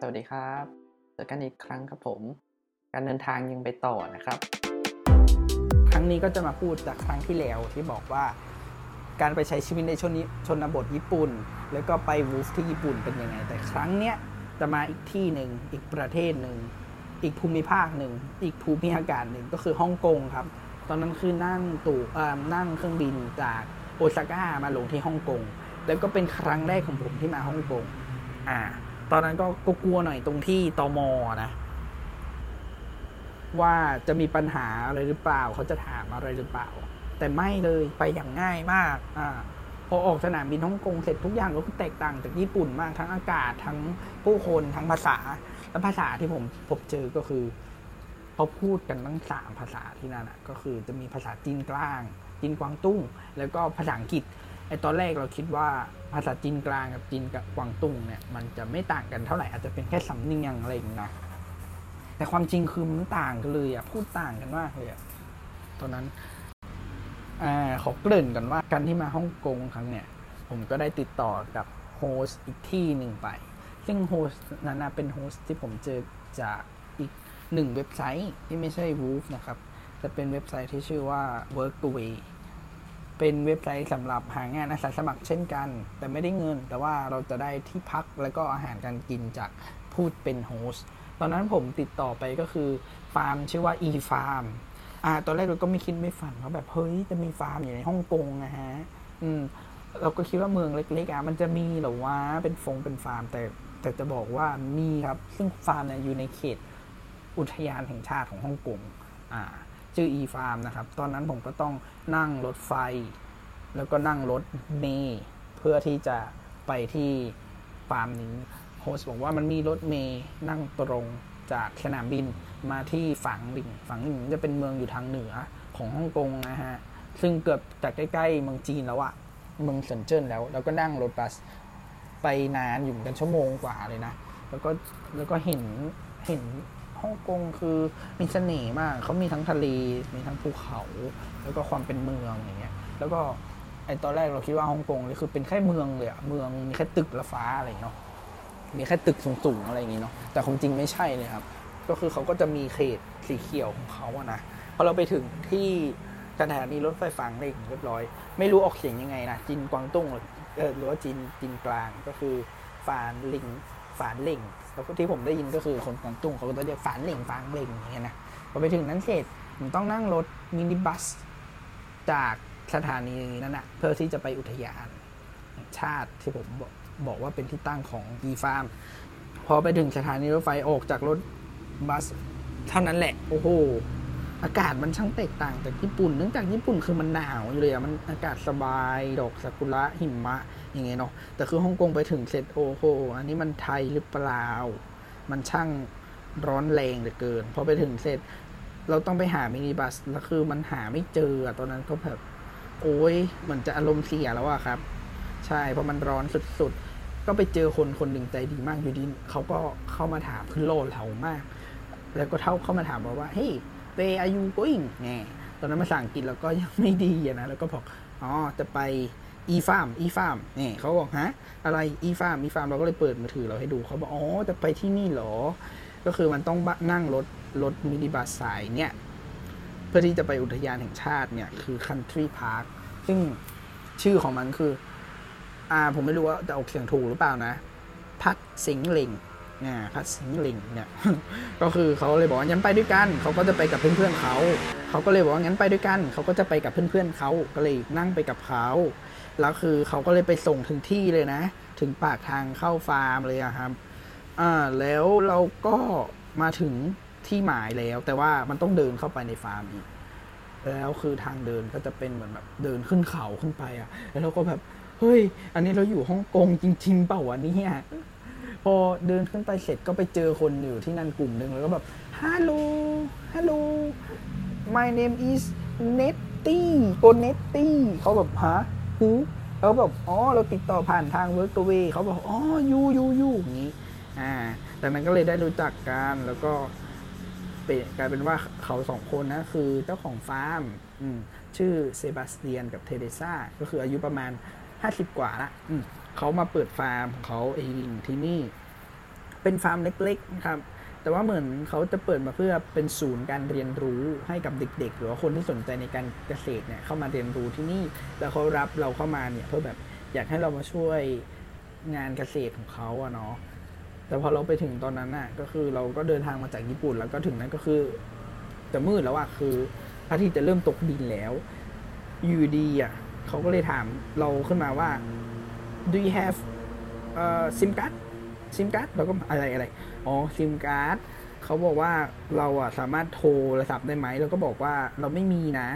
สวัสดีครับเจอกันอีกครั้งครับผม การเดินทางยังไปต่อนะครับ ครั้งนี้ก็จะมาพูดจากครั้งที่แล้วที่บอกว่า การไปใช้ชีวิตในชนนิชนบทญี่ปุ่น แล้วก็ไปวูฟที่ญี่ปุ่นเป็นยังไง แต่ครั้งเนี้ยจะมาอีกที่หนึ่งอีกประเทศหนึ่งอีกภูมิภาคหนึ่งอีกภูมิอากาศหนึ่งก็คือฮ่องกงครับ ตอนนั้นคือนั่งตู่อ่อนั่งเครื่องบินจากโอซาก้ามาลงที่ฮ่องกงแล้วก็เป็นครั้งแรกของผมที่มาฮ่องกงอ่า ตอนนั้นก็ก็กลัวหน่อยตรงที่ตอมนะ ว่าจะมีปัญหาอะไรหรือเปล่า เขาจะถามอะไรหรือเปล่า แต่ไม่เลยไปอย่างง่ายมาก อ่าพอออกสนามบินฮ่องกงเสร็จทุกอย่างก็คือแตกต่างจากญี่ปุ่นมากทั้งอากาศทั้งผู้คนทั้งภาษา และภาษาที่ผมพบเจอก็คือเขาพูดกันตั้งสามภาษาที่นั่นอะก็คือจะมีภาษาจีนกลางจีนกวางตุ้ง แล้วก็ภาษาอังกฤษ ไอตอนแรกเราคิดว่าภาษาจีนกลางกับจีนกับกวางตุ้งเนี่ยมันจะไม่ต่างกันเท่าไหร่อาจจะเป็นแค่สำเนียงอะไรอย่างนี้นะแต่ความจริงคือมันต่างกันเลยอะพูดต่างกันมากเลยอะตอนนั้นอ่าขอเกริ่นกันว่าการที่มาฮ่องกงครั้งเนี่ย ผมก็ได้ติดต่อกับโฮสอีกที่หนึ่งไป ซึ่งโฮสนั้นเป็นโฮสที่ผมเจอจากอีกหนึ่งเว็บไซต์ที่ไม่ใช่ WWOOF นะครับ แต่เป็นเว็บไซต์ที่ชื่อว่า Workaway เป็นเว็บไซต์สำหรับหางานอาสาสมัครเช่นกัน แต่ไม่ได้เงิน แต่ว่าเราจะได้ที่พักแล้วก็อาหารการกินจากผู้เป็น host ตอนนั้นผมติดต่อไปก็คือฟาร์มชื่อว่า e farm อ่าตอนแรกเราก็ไม่คิดไม่ฝันว่าแบบเฮ้ยจะมีฟาร์มอยู่ในฮ่องกงนะฮะอืมเราก็คิดว่าเมืองเล็กๆอะมันจะมีหรอวะเป็นฟงเป็นฟาร์ม แต่แต่จะบอกว่ามีครับซึ่งฟาร์มเนี่ยอยู่ในเขตอุทยานแห่งชาติของฮ่องกงอ่า ชื่อ e farm นะครับ ตอนนั้นผมก็ต้องนั่งรถไฟ แล้วก็นั่งรถเมล์เพื่อที่จะไปที่ฟาร์มนี้โฮสบอกว่ามันมีรถเมล์นั่งตรงจากสนามบินมาที่ฝังหลิงฝังหลิงจะเป็นเมืองอยู่ทางเหนือของฮ่องกงนะฮะ ซึ่งเกือบจากใกล้ๆเมืองจีนแล้วอะเมืองเซินเจิ้นแล้ว แล้วก็นั่งรถบัสไปนานอยู่กันชั่วโมงกว่าเลยนะ แล้วก็แล้วก็เห็นเห็น ฮ่องกงคือมีเสน่ห์มาก เขามีทั้งทะเล มีทั้งภูเขา แล้วก็ความเป็นเมืองอย่างเงี้ย แล้วก็ไอตอนแรกเราคิดว่าฮ่องกงนี่คือเป็นแค่เมืองเลยอะเมืองมีแค่ตึกและฟ้าอะไรเนาะ มีแค่ตึกสูงๆอะไรอย่างงี้เนาะ แต่ความจริงไม่ใช่เลยครับ ก็คือเขาก็จะมีเขตสีเขียวของเขาอะนะ พอเราไปถึงที่สถานีรถไฟฝังเล่งเรียบร้อย ไม่รู้ออกเสียงยังไงนะ จินกวางตุ้งหรือว่าจินจินกลางก็คือฝานหลิงฝานเหล่ง แล้วก็ที่ผมได้ยินก็คือคนกวางตุ้งเขาก็จะเรียกฝานเหล่งฟางเหล่งอย่างเงี้ยนะพอไปถึงนั้นเสร็จผมต้องนั่งรถมินิบัส จากสถานีนั้นนะเพื่อที่จะไปอุทยานชาติที่ผมบอกบอกว่าเป็นที่ตั้งของอีฟาร์มพอไปถึงสถานีรถไฟออกจากรถบัส เท่านั้นแหละ โอ้โห อากาศมันช่างแตกต่างจากญี่ปุ่น เนื่องจากญี่ปุ่นคือมันหนาวอยู่เลยอะมันอากาศสบาย ดอกซากุระหิมะ อย่างเงี้ยเนาะ แต่คือฮ่องกงไปถึงเสร็จโอ้โห อันนี้มันไทยหรือเปล่า มันช่างร้อนแรงเหลือเกิน พอไปถึงเสร็จ เราต้องไปหามินิบัส แล้วคือมันหาไม่เจออะตอนนั้นก็แบบ โอ้ยเหมือนจะอารมณ์เสียแล้วอะครับ ใช่ เพราะมันร้อนสุดๆ ก็ไปเจอคนคนหนึ่งใจดีมากอยู่ดีเขาก็เข้ามาถามขึ้นโลดเรามาก แล้วก็เท่าเข้ามาถามเราว่า เฮ้ย where are you going แน่ตอนนั้นภาษาอังกฤษเราก็ยังไม่ดีอะนะแล้วก็บอกอ๋อจะไป e farm e farm เนี่ยเขาบอกฮะอะไร e farm e farm เราก็เลยเปิดมือถือเราให้ดูเขาบอกอ๋อจะไปที่นี่เหรอ ก็คือมันต้องนั่งรถรถมินิบัสสายเนี่ยเพื่อที่จะไปอุทยานแห่งชาติเนี่ยคือ country park ซึ่งชื่อของมันคือ อ่าผมไม่รู้ว่าจะออกเสียงถูกหรือเปล่านะ พัดสิงหลิง นี่ยพัดสิงหลิงเนี่ยก็คือเขาเลยบอกว่างั้นไปด้วยกันเขาก็จะไปกับเพื่อนๆเขาเขาก็เลยบอกว่างั้นไปด้วยกันเขาก็จะไปกับเพื่อนๆเขาก็เลยนั่งไปกับเขาแล้วคือเขาก็เลยไปส่งถึงที่เลยนะ ถึงปากทางเข้าฟาร์มเลยครับอ่าแล้วเราก็มาถึงที่หมายแล้ว แต่ว่ามันต้องเดินเข้าไปในฟาร์มอีกแล้วคือทางเดินก็จะเป็นเหมือนแบบเดินขึ้นเขาขึ้นไปอะ แล้วเราก็แบบเฮ้ย อันนี้เราอยู่ฮ่องกงจริง ๆ เปล่าวะเนี่ย พอเดินขึ้นไปเสร็จก็ไปเจอคนอยู่ที่นั่นกลุ่มหนึ่งแล้วก็แบบฮัลโหลฮัลโหล my name is Netty โก Netty เขาแบบฮะหูเขาแบบอ๋อเราติดต่อผ่านทาง Workaway เขาบอกอ๋อยูยูยูอย่างนี้อ่าจากนั้นก็เลยได้รู้จักกันแล้วก็เป็นกลายเป็นว่าเขาสองคนนะคือเจ้าของฟาร์มอืมชื่อเซบาสเตียนกับเทเรซ่าก็คืออายุประมาณ 50กว่าละอืมเขามาเปิดฟาร์มของเขาเองที่นี่ เป็นฟาร์มเล็กๆนะครับแต่ว่าเหมือนเขาจะเปิดมาเพื่อเป็นศูนย์การเรียนรู้ให้กับเด็ก ๆ หรือว่าคนที่สนใจในการเกษตรเนี่ยเข้ามาเรียนรู้ที่นี่ แล้วเขารับเราเข้ามาเนี่ยเพื่อแบบอยากให้เรามาช่วยงานเกษตรของเขาอะเนาะแต่พอเราไปถึงตอนนั้นน่ะก็คือเราก็เดินทางมาจากญี่ปุ่น แล้วก็ถึงนั้นก็คือจะมืดแล้วอะคือพระอาทิตย์จะเริ่มตกดินแล้วอยู่ดีอะ เขาก็เลยถามเราขึ้นมาว่า do you have เอ่อ sim card sim card เราก็อะไรอะไรอ๋อ sim card เขาบอกว่าเราอะสามารถโทรศัพท์ได้ไหมเราก็บอกว่าเราไม่มีนะ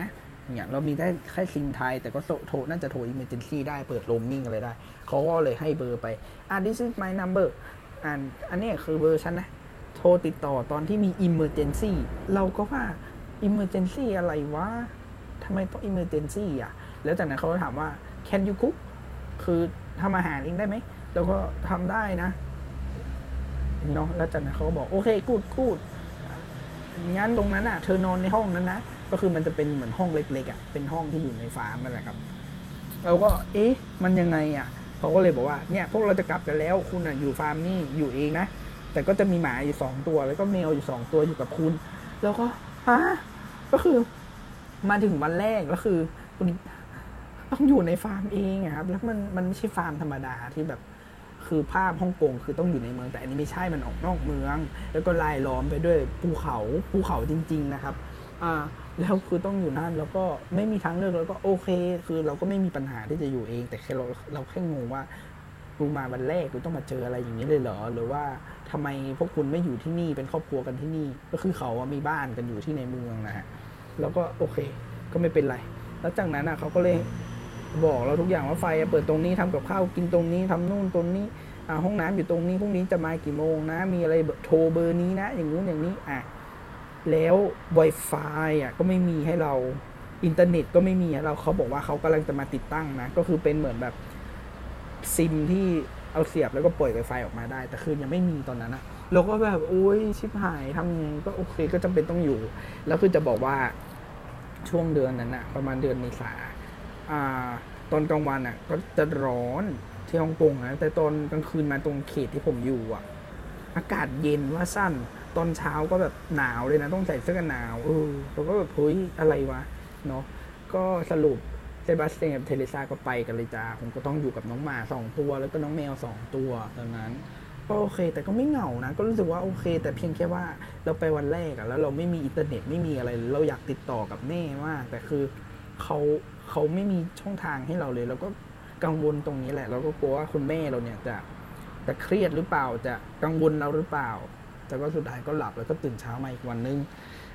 เนี่ยเรามีได้แค่ซิมไทย แต่ก็โทรน่าจะโทร emergency ได้เปิด roaming อะไรได้เขาก็เลยให้เบอร์ไปอ่า this is my number อ่านอันนี้คือเบอร์ฉันนะ โทรติดต่อตอนที่มี emergency เราก็ว่า emergency อะไรวะทำไมต้อง emergency อะ แล้วจากนั้นเขาก็ถามว่า can you cook คือทำอาหารเองได้ไหมเราก็ทำได้นะเนาะแล้วจากนั้นเขาก็บอกโอเคกูดกูดงั้นตรงนั้นอะ เธอนอนในห้องนั้นนะ ก็คือมันจะเป็นเหมือนห้องเล็กๆอะ เป็นห้องที่อยู่ในฟาร์มนั่นแหละครับ เราก็ เอ๊ะ มันยังไงอะเขาก็เลยบอกว่า เนี่ย พวกเราจะกลับกันแล้ว คุณอะอยู่ฟาร์มนี่อยู่เองนะ แต่ก็จะมีหมาอยู่สองตัว แล้วก็แมวอยู่สองตัวอยู่กับคุณ แล้วก็ ฮะ ก็คือ มาถึงวันแรกแล้วคือคุณ ต้องอยู่ในฟาร์มเองครับแล้วมันมันไม่ใช่ฟาร์มธรรมดาที่แบบคือภาพฮ่องกงคือต้องอยู่ในเมืองแต่อันนี้ไม่ใช่มันออกนอกเมือง แล้วก็ลายล้อมไปด้วยภูเขาภูเขาจริง ๆ นะครับอ่าแล้วคือต้องอยู่นั่นแล้วก็ไม่มีทางเลือกแล้วก็โอเค คือเราก็ไม่มีปัญหาที่จะอยู่เอง แต่แค่เราเราแค่งงว่ากูมาวันแรกกูต้องมาเจออะไรอย่างนี้เลยเหรอหรือว่าทำไมพวกคุณไม่อยู่ที่นี่เป็นครอบครัวกันที่นี่ ก็คือเขาอะมีบ้านกันอยู่ที่ในเมืองนะฮะแล้วก็โอเค ก็ไม่เป็นไร แล้วจากนั้นอะเขาก็เลย บอกเราทุกอย่างว่าไฟเปิดตรงนี้ทำกับข้าวกินตรงนี้ทำนู่นตรงนี้ห้องน้ำอยู่ตรงนี้พรุ่งนี้จะมากี่โมงนะ มีอะไรโทรเบอร์นี้นะ อย่างนู้นอย่างนี้อะแล้ว Wi-Fi อะก็ไม่มีให้เราอินเทอร์เน็ตก็ไม่มีเราเขาบอกว่าเขากำลังจะมาติดตั้งนะ ก็คือเป็นเหมือนแบบซิมที่เอาเสียบแล้วก็ปล่อย Wi-Fi ออกมาได้ แต่คือยังไม่มีตอนนั้นอะเราก็แบบโอ้ยชิบหายทำไงก็โอเคก็จำเป็นต้องอยู่ แล้วคือจะบอกว่าช่วงเดือนนั้นอะประมาณเดือนเมษา ตอนกลางวันอะ ก็จะร้อนที่ฮ่องกงนะแต่ตอนกลางคืนมาตรงเขตที่ผมอยู่อะ อากาศเย็นว่าสั่น ตอนเช้าก็แบบหนาวเลยนะ ต้องใส่เสื้อกันหนาวเออเราก็แบบเฮ้ยอะไรวะเนาะก็สรุปเซบาสเตียนกับเทเรซาก็ไปกันเลยจ้าผมก็ต้องอยู่กับน้องหมาสองตัว แล้วก็น้องแมวสองตัวตอนนั้นก็โอเค แต่ก็ไม่เหงานะ ก็รู้สึกว่าโอเค แต่เพียงแค่ว่าเราไปวันแรกอะแล้วเราไม่มีอินเทอร์เน็ตไม่มีอะไร เราอยากติดต่อกับแม่มากแต่คือเขา เขาไม่มีช่องทางให้เราเลย เราก็กังวลตรงนี้แหละ เราก็กลัวว่าคุณแม่เราเนี่ยจะจะเครียดหรือเปล่าจะกังวลเราหรือเปล่า แต่ก็สุดท้ายก็หลับแล้วก็ตื่นเช้ามาอีกวันนึง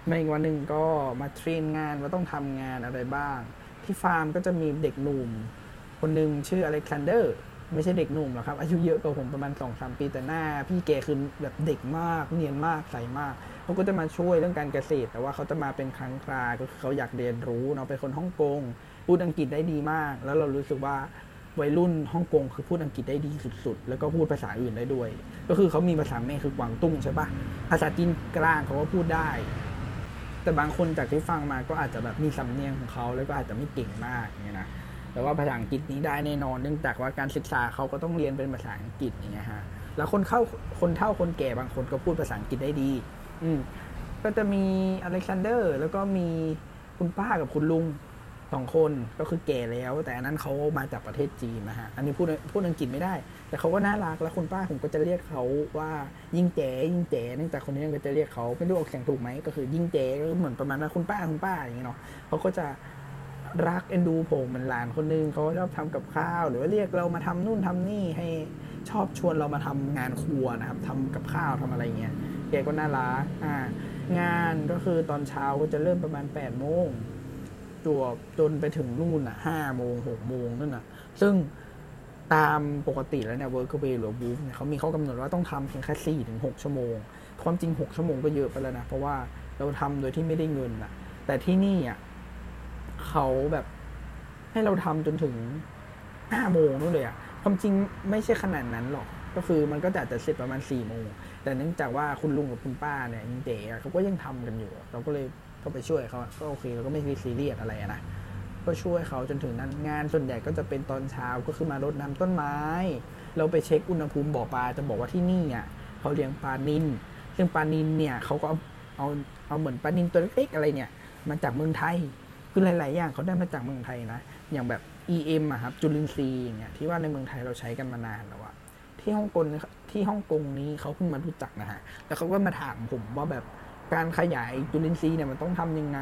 มาอีกวันหนึ่งก็มาเทรนงานว่าต้องทำงานอะไรบ้าง ที่ฟาร์มก็จะมีเด็กหนุ่ม คนหนึ่งชื่ออเล็กซานเดอร์ไม่ใช่เด็กหนุ่มหรอกครับ อายุเยอะกว่าผมประมาณสองสามปีแต่หน้า พี่แกคือแบบเด็กมาก เนียนมากใสมากเขาก็จะมาช่วยเรื่องการเกษตร แต่ว่าเขาจะมาเป็นครั้งคราก็คือเขาอยากเรียนรู้เนาะเป็นคนฮ่องกง พูดอังกฤษได้ดีมาก แล้วเรารู้สึกว่าวัยรุ่นฮ่องกงคือพูดอังกฤษได้ดีสุด ๆ แล้วก็พูดภาษาอื่นได้ด้วย ก็คือเขามีภาษาแม่คือกวางตุ้งใช่ปะภาษาจีนกลางเขาก็พูดได้ แต่บางคนจากที่ฟังมาก็อาจจะแบบมีสำเนียงของเขาแล้วก็อาจจะไม่เก่งมากอย่างเงี้ยนะแต่ว่าภาษาอังกฤษนี้ได้แน่นอน เนื่องจากว่าการศึกษาเขาก็ต้องเรียนเป็นภาษาอังกฤษอย่างเงี้ยฮะแล้วคนเข้าคนเฒ่าคนแก่บางคนก็พูดภาษาอังกฤษได้ดี อืมก็จะมีอเล็กซานเดอร์ แล้วก็มีคุณป้ากับคุณลุง สองคนก็คือแก่แล้ว แต่อันนั้นเขามาจากประเทศจีนนะฮะอันนี้พูดพูดอังกฤษไม่ได้ แต่เขาก็น่ารักแล้วคุณป้าผมก็จะเรียกเขาว่ายิ่งแจ๋ยิ่งแจ๋เนื่องจากคนนี้ก็จะเรียกเขาไม่รู้ออกเสียงถูกไหมก็คือยิ่งแจ๋ก็เหมือนประมาณว่าคุณป้าคุณป้าอย่างเงี้ยเนาะเขาก็จะรักเอ็นดูผมเหมือนหลานคนนึงเขาชอบทำกับข้าว หรือว่าเรียกเรามาทำนู่นทำนี่ให้ชอบชวนเรามาทำงานครัวนะครับทำกับข้าวทำอะไรเงี้ยแกก็น่ารักอ่างานก็คือตอนเช้าก็จะเริ่มประมาณแปดโมง วบจนไปถึงนู่นอะห้าโมงหกโมงนั่นน่ะ ซึ่งตามปกติแล้วเนี่ย Workaway หรือ WWOOF เนี่ยเขามีข้อกำหนดว่าต้องทำเพียงแค่สี่ถึงหกชั่วโมง ความจริงหกชั่วโมงก็เยอะไปแล้วนะ เพราะว่าเราทำโดยที่ไม่ได้เงินอะ แต่ที่นี่อะเขาแบบให้เราทำจนถึงห้าโมงนู่นเลยอะ ความจริงไม่ใช่ขนาดนั้นหรอก ก็คือมันก็จะจะเสร็จประมาณสี่โมง แต่เนื่องจากว่าคุณลุงกับคุณป้าเนี่ยยังเด็กเขาก็ยังทำกันอยู่ เราก็เลย ก็ไปช่วยเขาก็โอเคเราก็ไม่ซีเรียสอะไรนะก็ช่วยเขาจนถึงนั้นงานส่วนใหญ่ก็จะเป็นตอนเช้าก็คือมารดน้ำต้นไม้ เราไปเช็คอุณหภูมิบ่อปลาจะบอกว่าที่นี่อะเขาเขาเลี้ยงปลานินซึ่งปลานินเนี่ยเขาก็เอาเอาเอาเหมือนปลานินตัวเล็กๆอะไรเนี่ยมาจากเมืองไทยคือหลาย ๆ อย่างเขาได้มาจากเมืองไทยนะอย่างแบบ EM อะครับจุลินทรีย์อย่างเงี้ยที่ว่าในเมืองไทยเราใช้กันมานานแล้วอะที่ฮ่องกงที่ฮ่องกงนี้เขาเพิ่งมารู้จักนะฮะแล้วเขาก็มาถามผมว่าแบบ การขยายจุลินทรีย์เนี่ยมันต้องทำยังไง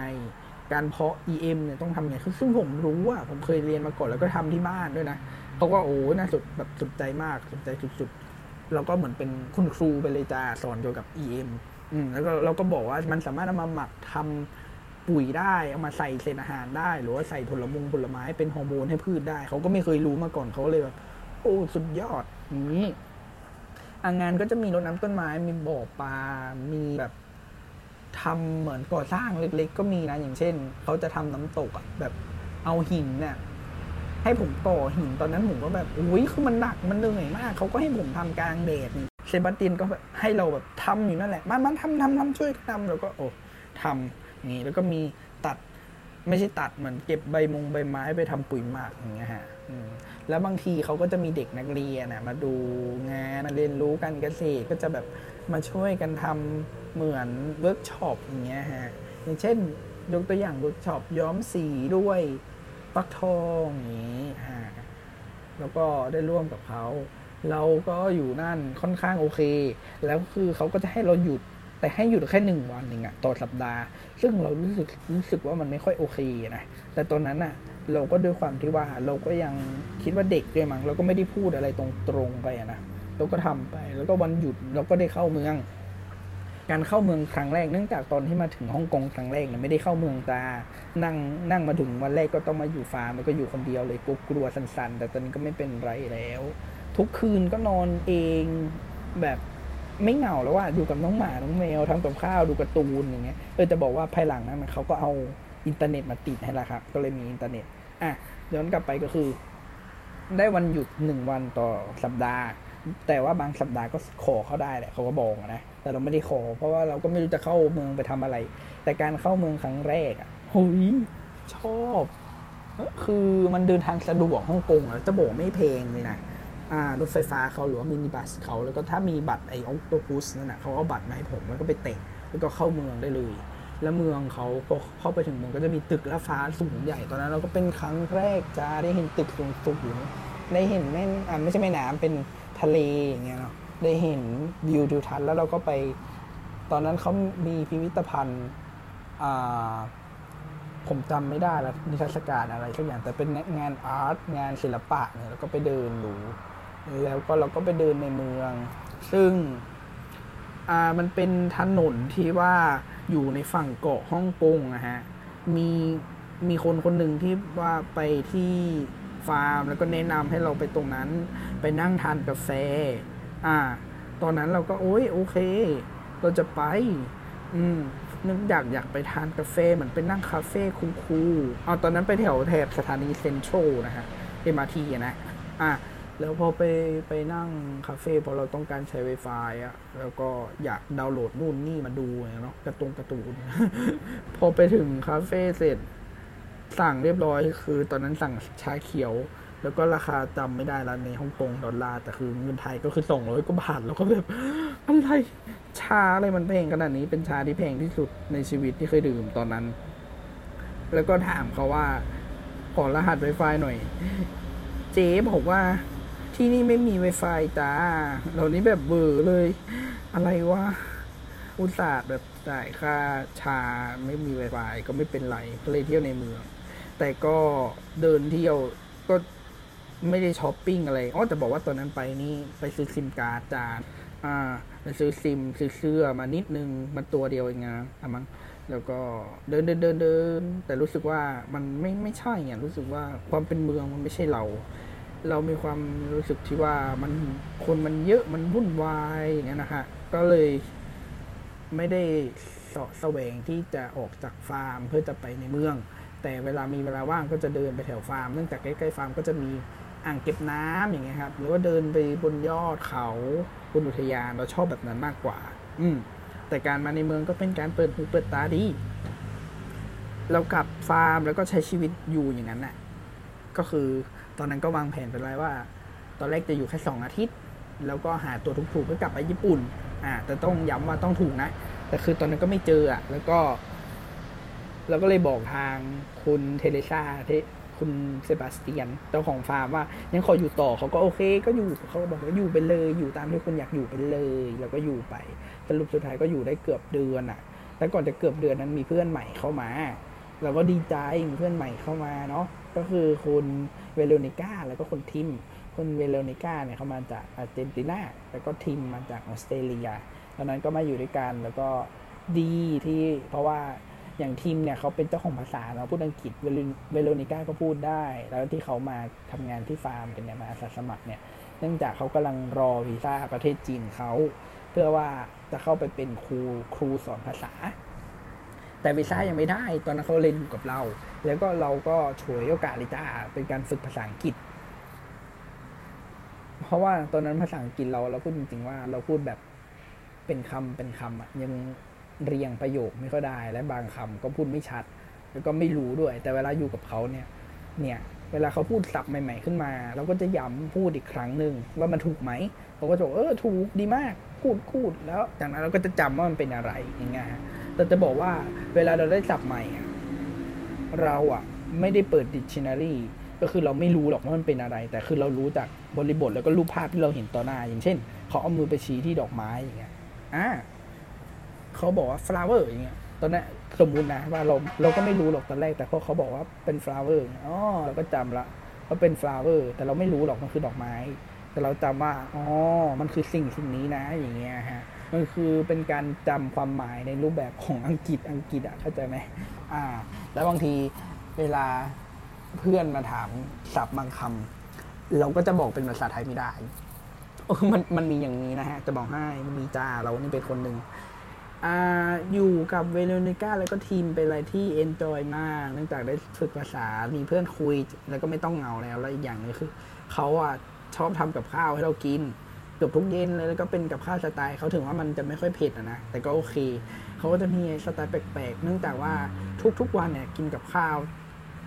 การเพาะ EM เนี่ยต้องทำยังไงซึ่งผมรู้อะผมเคยเรียนมาก่อนแล้วก็ทำที่บ้านด้วยนะเขาก็โอ้น่าสุดแบบสนใจมากสนใจสุดๆเราก็เหมือนเป็นคุณครูไปเลยจ้าสอนเกี่ยวกับ EM อืมแล้วก็เราก็บอกว่ามันสามารถเอามาหมักทำปุ๋ยได้เอามาใส่เศษอาหารได้ หรือว่าใส่ผลมงผลไม้เป็นฮอร์โมนให้พืชได้ เขาก็ไม่เคยรู้มาก่อนเขาเลยแบบโอ้สุดยอดอย่างนี้ อางานก็จะมีรดน้ำต้นไม้มีบ่อปลา มีแบบ ทำเหมือนก่อสร้างเล็กๆ ก็มีนะอย่างเช่นเขาจะทำน้ำตกอะแบบเอาหินเนี่ยให้ผมต่อหินตอนนั้นผมก็แบบอุ้ยคือมันหนักมันเหนื่อยมากเขาก็ให้ผมทำกลางแดดเซบาสเตียนก็แบบให้เราแบบทำอยู่นั่นแหละมันมันทำทำทำช่วยทำแล้วก็โอ้ทำงี้แล้วก็มีตัดไม่ใช่ตัดเหมือนเก็บใบมงใบไม้ไปทำปุ๋ยหมักอย่างเงี้ยฮะแล้วบางทีเขาก็จะมีเด็กนักเรียนนะมาดูงานมาเรียนรู้การเกษตรก็จะแบบมาช่วยกันทำ เหมือนเวิร์กช็อปอย่างเงี้ยฮะอย่างเช่นยกตัวอย่างเวิร์กช็อปย้อมสีด้วยฟักทองอย่างนี้ฮะแล้วก็ได้ร่วมกับเขาเราก็อยู่นั่นค่อนข้างโอเค แล้วคือเขาก็จะให้เราหยุดแต่ให้หยุดแค่หนึ่งวันเองอะต่อสัปดาห์ ซึ่งเรารู้สึกรู้สึกว่ามันไม่ค่อยโอเคนะแต่ตอนนั้นอะเราก็ด้วยความที่ว่าเราก็ยังคิดว่าเด็กด้วยมั้งเราก็ไม่ได้พูดอะไรตรงๆไปอะนะเราก็ทำไป แล้วก็วันหยุดเราก็ได้เข้าเมือง การเข้าเมืองครั้งแรกเนื่องจากตอนที่มาถึงฮ่องกงครั้งแรกเนี่ยไม่ได้เข้าเมืองตา นั่งนั่งมาถึงวันแรกก็ต้องมาอยู่ฟาร์มแล้วก็อยู่คนเดียวเลยกลัวกลัวสั่นๆ แต่ตอนนี้ก็ไม่เป็นไรแล้ว ทุกคืนก็นอนเองแบบไม่เหงาแล้วว่าอยู่กับน้องหมา น้องแมวทำกับข้าวดูการ์ตูนอย่างเงี้ยเออจะบอกว่าภายหลังนั้นเขาก็เอาอินเทอร์เน็ตมาติดให้ละครับ ก็เลยมีอินเทอร์เน็ต อะย้อนกลับไปก็คือ ได้วันหยุดหนึ่งวันต่อสัปดาห์ แต่ว่าบางสัปดาห์ก็ขอเขาได้แหละเขาก็บอกนะ แต่เราไม่ได้ขอ เพราะว่าเราก็ไม่รู้จะเข้าเมืองไปทำอะไร แต่การเข้าเมืองครั้งแรกอะหุยชอบคือมันเดินทางสะดวกฮ่องกงอะจะบอกไม่เพลงเลยนะอ่ารถไฟฟ้าเขาหรือว่ามินิบัสเขาแล้วก็ถ้ามีบัตรไอ้ออโตพุสนั่นนะเขาเอาบัตรมาให้ผมแล้วก็ไปเตะแล้วก็เข้าเมืองได้เลย แล้วเมืองเขาพอเข้าไปถึงเมืองก็จะมีตึกละฟ้าสูงใหญ่ตอนนั้น เราก็เป็นครั้งแรกจ้าได้เห็นตึกสูงสูงได้เห็นแม่อ่าไม่ใช่แม่น้ำเป็นทะเลอย่างเงี้ยเนาะ ได้เห็นวิวทิวทัศน์แล้วเราก็ไป ตอนนั้นเขามีพิพิธภัณฑ์อ่าผมจำไม่ได้แล้วนิทรรศการอะไรสักอย่างแต่เป็นงานอาร์ตงานศิลปะเนี่ยแล้วก็ไปเดินดูแล้วก็เราก็ไปเดินในเมือง ซึ่งอ่ามันเป็นถนนที่ว่าอยู่ในฝั่งเกาะฮ่องกงนะฮะมีมีคนคนหนึ่งที่ว่าไปที่ฟาร์ม แล้วก็แนะนำให้เราไปตรงนั้น ไปนั่งทานกาแฟ อ่า ตอนนั้นเราก็โอ้ยโอเค เราจะไป อืมนึกอยากอยากไปทานกาแฟเหมือนไปนั่งคาเฟ่ cool ๆเอาตอนนั้นไปแถวแถบสถานีเซ็นทรัลนะฮะ MRT นะ อะแล้วพอไปไปนั่งคาเฟ่พอเราต้องการใช้ Wi-Fi อะ แล้วก็อยากดาวน์โหลดนู่นนี่มาดูเนาะกระตุงกระตูน พอไปถึงคาเฟ่เสร็จ สั่งเรียบร้อยคือ ตอนนั้นสั่งชาเขียว แล้วก็ราคาจำไม่ได้แล้วในฮ่องกงดอลลาร์แต่คือเงินไทยก็คือสองร้อยกว่าบาทแล้วก็แบบอะไรชาอะไรมันแพงขนาดนี้เป็นชาที่แพงที่สุดในชีวิตที่เคยดื่มตอนนั้น แล้วก็ถามเขาว่า ขอรหัส Wi-Fi หน่อย เจ๊บอกว่าที่นี่ไม่มี Wi-Fi จ้าเรานี้แบบเบอร์เลย อะไรวะอุตส่าห์แบบจ่ายค่าชาไม่มี Wi-Fi ก็ไม่เป็นไรก็เลยเที่ยวในเมือง แต่ก็เดินเที่ยวก็ ไม่ได้ช้อปปิ้งอะไรอ๋อแต่บอกว่าตอนนั้นไปนี่ไปซื้อซิมการ์ดจานอ่าไปซื้อซิมซื้อเสื้อมานิดนึงมันตัวเดียวเองนะอะมั้งแล้วก็เดินเดินเดินเดินแต่รู้สึกว่ามันไม่ไม่ใช่อะรู้สึกว่าความเป็นเมืองมันไม่ใช่เรา เรามีความรู้สึกที่ว่ามันคนมันเยอะมันวุ่นวายอย่างเงี้ยนะฮะก็เลยไม่ได้เสาะแสวงที่จะออกจากฟาร์มเพื่อจะไปในเมือง แต่เวลามีเวลาว่างก็จะเดินไปแถวฟาร์มเนื่องจากใกล้ๆฟาร์มก็จะมี อ่างเก็บน้ำอย่างเงี้ยครับ หรือว่าเดินไปบนยอดเขาบนอุทยานเราชอบแบบนั้นมากกว่า อืมแต่การมาในเมืองก็เป็นการเปิดหูเปิดตาดี เรากลับฟาร์มแล้วก็ใช้ชีวิตอยู่อย่างนั้นน่ะ ก็คือตอนนั้นก็วางแผนไปไว้ว่า ตอนแรกจะอยู่แค่สองอาทิตย์ แล้วก็หาตั๋วถูกๆเพื่อกลับไปญี่ปุ่น อ่า แต่ต้องย้ำว่าต้องถูกนะ แต่คือตอนนั้นก็ไม่เจออะ แล้วก็เราก็เลยบอกทางคุณเทเลซาท คุณเซบาสเตียนเจ้าของฟาร์มว่ายังขออยู่ต่อเขาก็โอเค ก็อยู่เขาบอกว่าอยู่ไปเลยอยู่ตามที่คุณอยากอยู่ไปเลย แล้วก็อยู่ไปสรุปสุดท้ายก็อยู่ได้เกือบเดือนอะแต่ก่อนจะเกือบเดือนนั้นมีเพื่อนใหม่เข้ามาเราก็ดีใจมีเพื่อนใหม่เข้ามาเนาะก็คือคุณเวโรนิก้าแล้วก็คุณทิมคุณเวโรนิก้าเนี่ยเขามาจากอาร์เจนตินาแล้วก็ทิมมาจากออสเตรเลียตอนนั้นก็มาอยู่ด้วยกันแล้วก็ดีที่เพราะว่า อย่างทิมเนี่ยเขาเป็นเจ้าของภาษาเนาะพูดอังกฤษเวโรนิก้าก็พูดได้ แล้วที่เขามาทำงานที่ฟาร์มเป็นเนี่ยมาอาสาสมัครเนี่ยเนื่องจากเขากำลังรอวีซ่าประเทศจีนเขาเพื่อว่าจะเข้าไปเป็นครูครูสอนภาษา แต่วีซ่ายังไม่ได้ ตอนนั้นเขาเรียนอยู่กับเรา แล้วก็เราก็ช่วยโอกาสลยจ้าเป็นการฝึกภาษาอังกฤษ เพราะว่าตอนนั้นภาษาอังกฤษเราเราพูดจริงๆว่าเราพูดแบบเป็นคำเป็นคำอะยัง เรียงประโยคไม่ค่อยได้ และบางคำก็พูดไม่ชัด แล้วก็ไม่รู้ด้วย แต่เวลาอยู่กับเขาเนี่ยเนี่ยเวลาเขาพูดศัพท์ใหม่ ๆขึ้นมาเราก็จะย้ำพูดอีกครั้งหนึ่งว่ามันถูกไหมเขาก็จะบอกเออถูกดีมากพูดพูดแล้วจากนั้นเราก็จะจำว่ามันเป็นอะไรอย่างเงี้ยแต่จะบอกว่าเวลาเราได้ศัพท์ใหม่เราอะไม่ได้เปิดดิกชันนารีก็คือเราไม่รู้หรอกว่ามันเป็นอะไร แต่คือเรารู้จากบริบทแล้วก็รูปภาพที่เราเห็นต่อหน้า อย่างเช่นเขาเอามือไปชี้ที่ดอกไม้อย่างเงี้ยอ่า เขาบอกว่า flower อย่างเงี้ยตอนนั้นสมมุตินะว่าเราเราก็ไม่รู้หรอกตอนแรก แต่พอเขาบอกว่าเป็น flower อ๋อเราก็จำละว่าเป็น flower แต่เราไม่รู้หรอกมันคือดอกไม้ แต่เราจำว่าอ๋อมันคือสิ่งสิ่งนี้นะอย่างเงี้ยฮะมันคือเป็นการจำความหมายในรูปแบบของอังกฤษอังกฤษอะเข้าใจไหมอ่า แล้วบางทีเวลาเพื่อนมาถามศัพท์บางคำเราก็จะบอกเป็นภาษาไทยไม่ได้มันมันมีอย่างนี้นะฮะ จะบอกให้มันมีจ้าเรานี่เป็นคนหนึ่ง อยู่กับเวโรนิก้าแล้วก็ทีมเป็นอะไรที่เอนจอยมากเนื่องจากได้ฝึกภาษา มีเพื่อนคุย แล้วก็ไม่ต้องเหงาแล้ว แล้วอีกอย่างนึงคือเขาอะชอบทำกับข้าวให้เรากินเกือบทุกเย็นเลยแล้วก็เป็นกับข้าวสไตล์เขาถึงว่ามันจะไม่ค่อยเผ็ดนะแต่ก็โอเคเขาก็จะมีสไตล์แปลกๆ เนื่องจากว่าทุกๆวันเนี่ยกินกับข้าว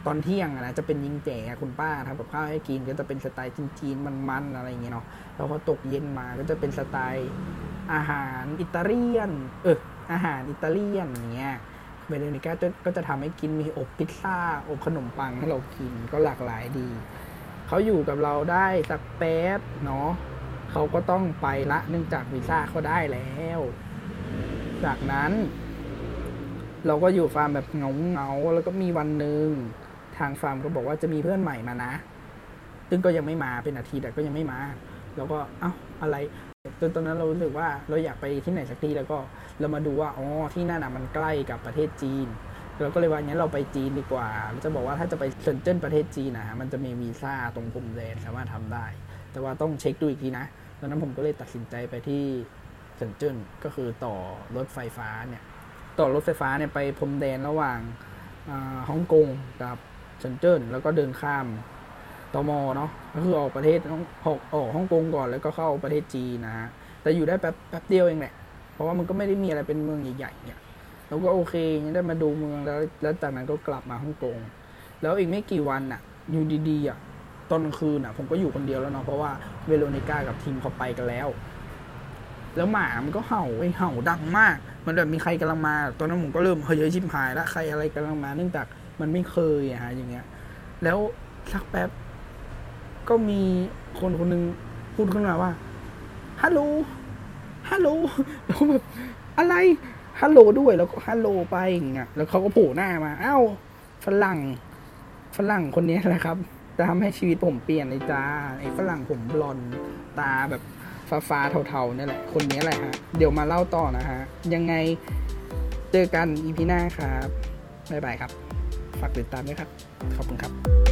ตอนเที่ยงนะจะเป็นยิงแจ๋คุณป้าทำกับข้าวให้กินก็จะเป็นสไตล์จีนๆมันๆอะไรอย่างเงี้ยเนาะแล้วพอตกเย็นมาก็จะเป็นสไตล์อาหารอิตาเลียน เออ อาหารอิตาเลียนเงี้ยเวโรนิก้าก็จะทำให้กินมีอบพิซซ่าอบขนมปังให้เรากินก็หลากหลายดี เขาอยู่กับเราได้สักแป๊บเนาะเขาก็ต้องไปละเนื่องจากวีซ่าเขาได้แล้ว จากนั้น เราก็อยู่ฟาร์มแบบเหงาเหงาแล้วก็มีวันหนึ่งทางฟาร์มก็บอกว่าจะมีเพื่อนใหม่มานะ ซึ่งก็ยังไม่มาเป็นอาทิตย์แต่ก็ยังไม่มา แล้วก็เอ้าอะไร จนตอนนั้นเรารู้สึกว่าเราอยากไปที่ไหนสักที่แล้วก็เรามาดูว่าอ๋อที่นั่นอะมันใกล้กับประเทศจีนเราก็เลยว่างั้นเราไปจีนดีกว่าเราจะบอกว่าถ้าจะไปเซินเจิ้นประเทศจีนนะมันจะมีวีซ่าตรงพรมแดนสามารถทำได้ แต่ว่าต้องเช็คดูอีกทีนะตอนนั้นผมก็เลยตัดสินใจไปที่เซินเจิ้นก็คือต่อรถไฟฟ้าเนี่ยต่อรถไฟฟ้าเนี่ยไปพรมแดนระหว่างฮ่องกงกับเซินเจิ้นแล้วก็เดินข้าม ตมเนาะก็คือออกประเทศออกออกฮ่องกงก่อนแล้วก็เข้าประเทศจีนนะฮะแต่อยู่ได้แป๊บแป๊บเดียวเองแหละเพราะว่ามันก็ไม่ได้มีอะไรเป็นเมืองใหญ่ๆเนี่ยเราก็โอเคได้มาดูเมืองแล้วแล้วจากนั้นก็กลับมาฮ่องกงแล้วอีกไม่กี่วันอะอยู่ดีๆอะตอนกลางคืนอะ ผมก็อยู่คนเดียวแล้วเนาะเพราะว่าเวโรนิก้ากับทีมเขาไปกันแล้ว แล้วหมามันก็เห่าไอ้เห่าดังมาก มันแบบมีใครกำลังมา ตอนนั้นผมก็เริ่มเฮ้ยชิบหายแล้วใครอะไรกำลังมา เนื่องจากมันไม่เคยอะฮะอย่างเงี้ย แล้วสักแป๊บ ก็มีคนคนหนึ่งพูดขึ้นมาว่าฮัลโหลฮัลโหลแล้วแบบอะไรฮัลโหลด้วยแล้วก็ฮัลโหลไปอย่างเงี้ยแล้วเขาก็โผล่หน้ามาเอ้าฝรั่งฝรั่งคนนี้แหละครับจะทำให้ชีวิตผมเปลี่ยนเลยจ้าไอ้ฝรั่งผมบลอนตาแบบฟ้าฟ้าเทาๆนี่แหละคนนี้แหละฮะเดี๋ยวมาเล่าต่อนะฮะยังไงเจอกันอีพีหน้าครับบ๊ายบายครับ ฝากติดตามด้วยครับ ขอบคุณครับ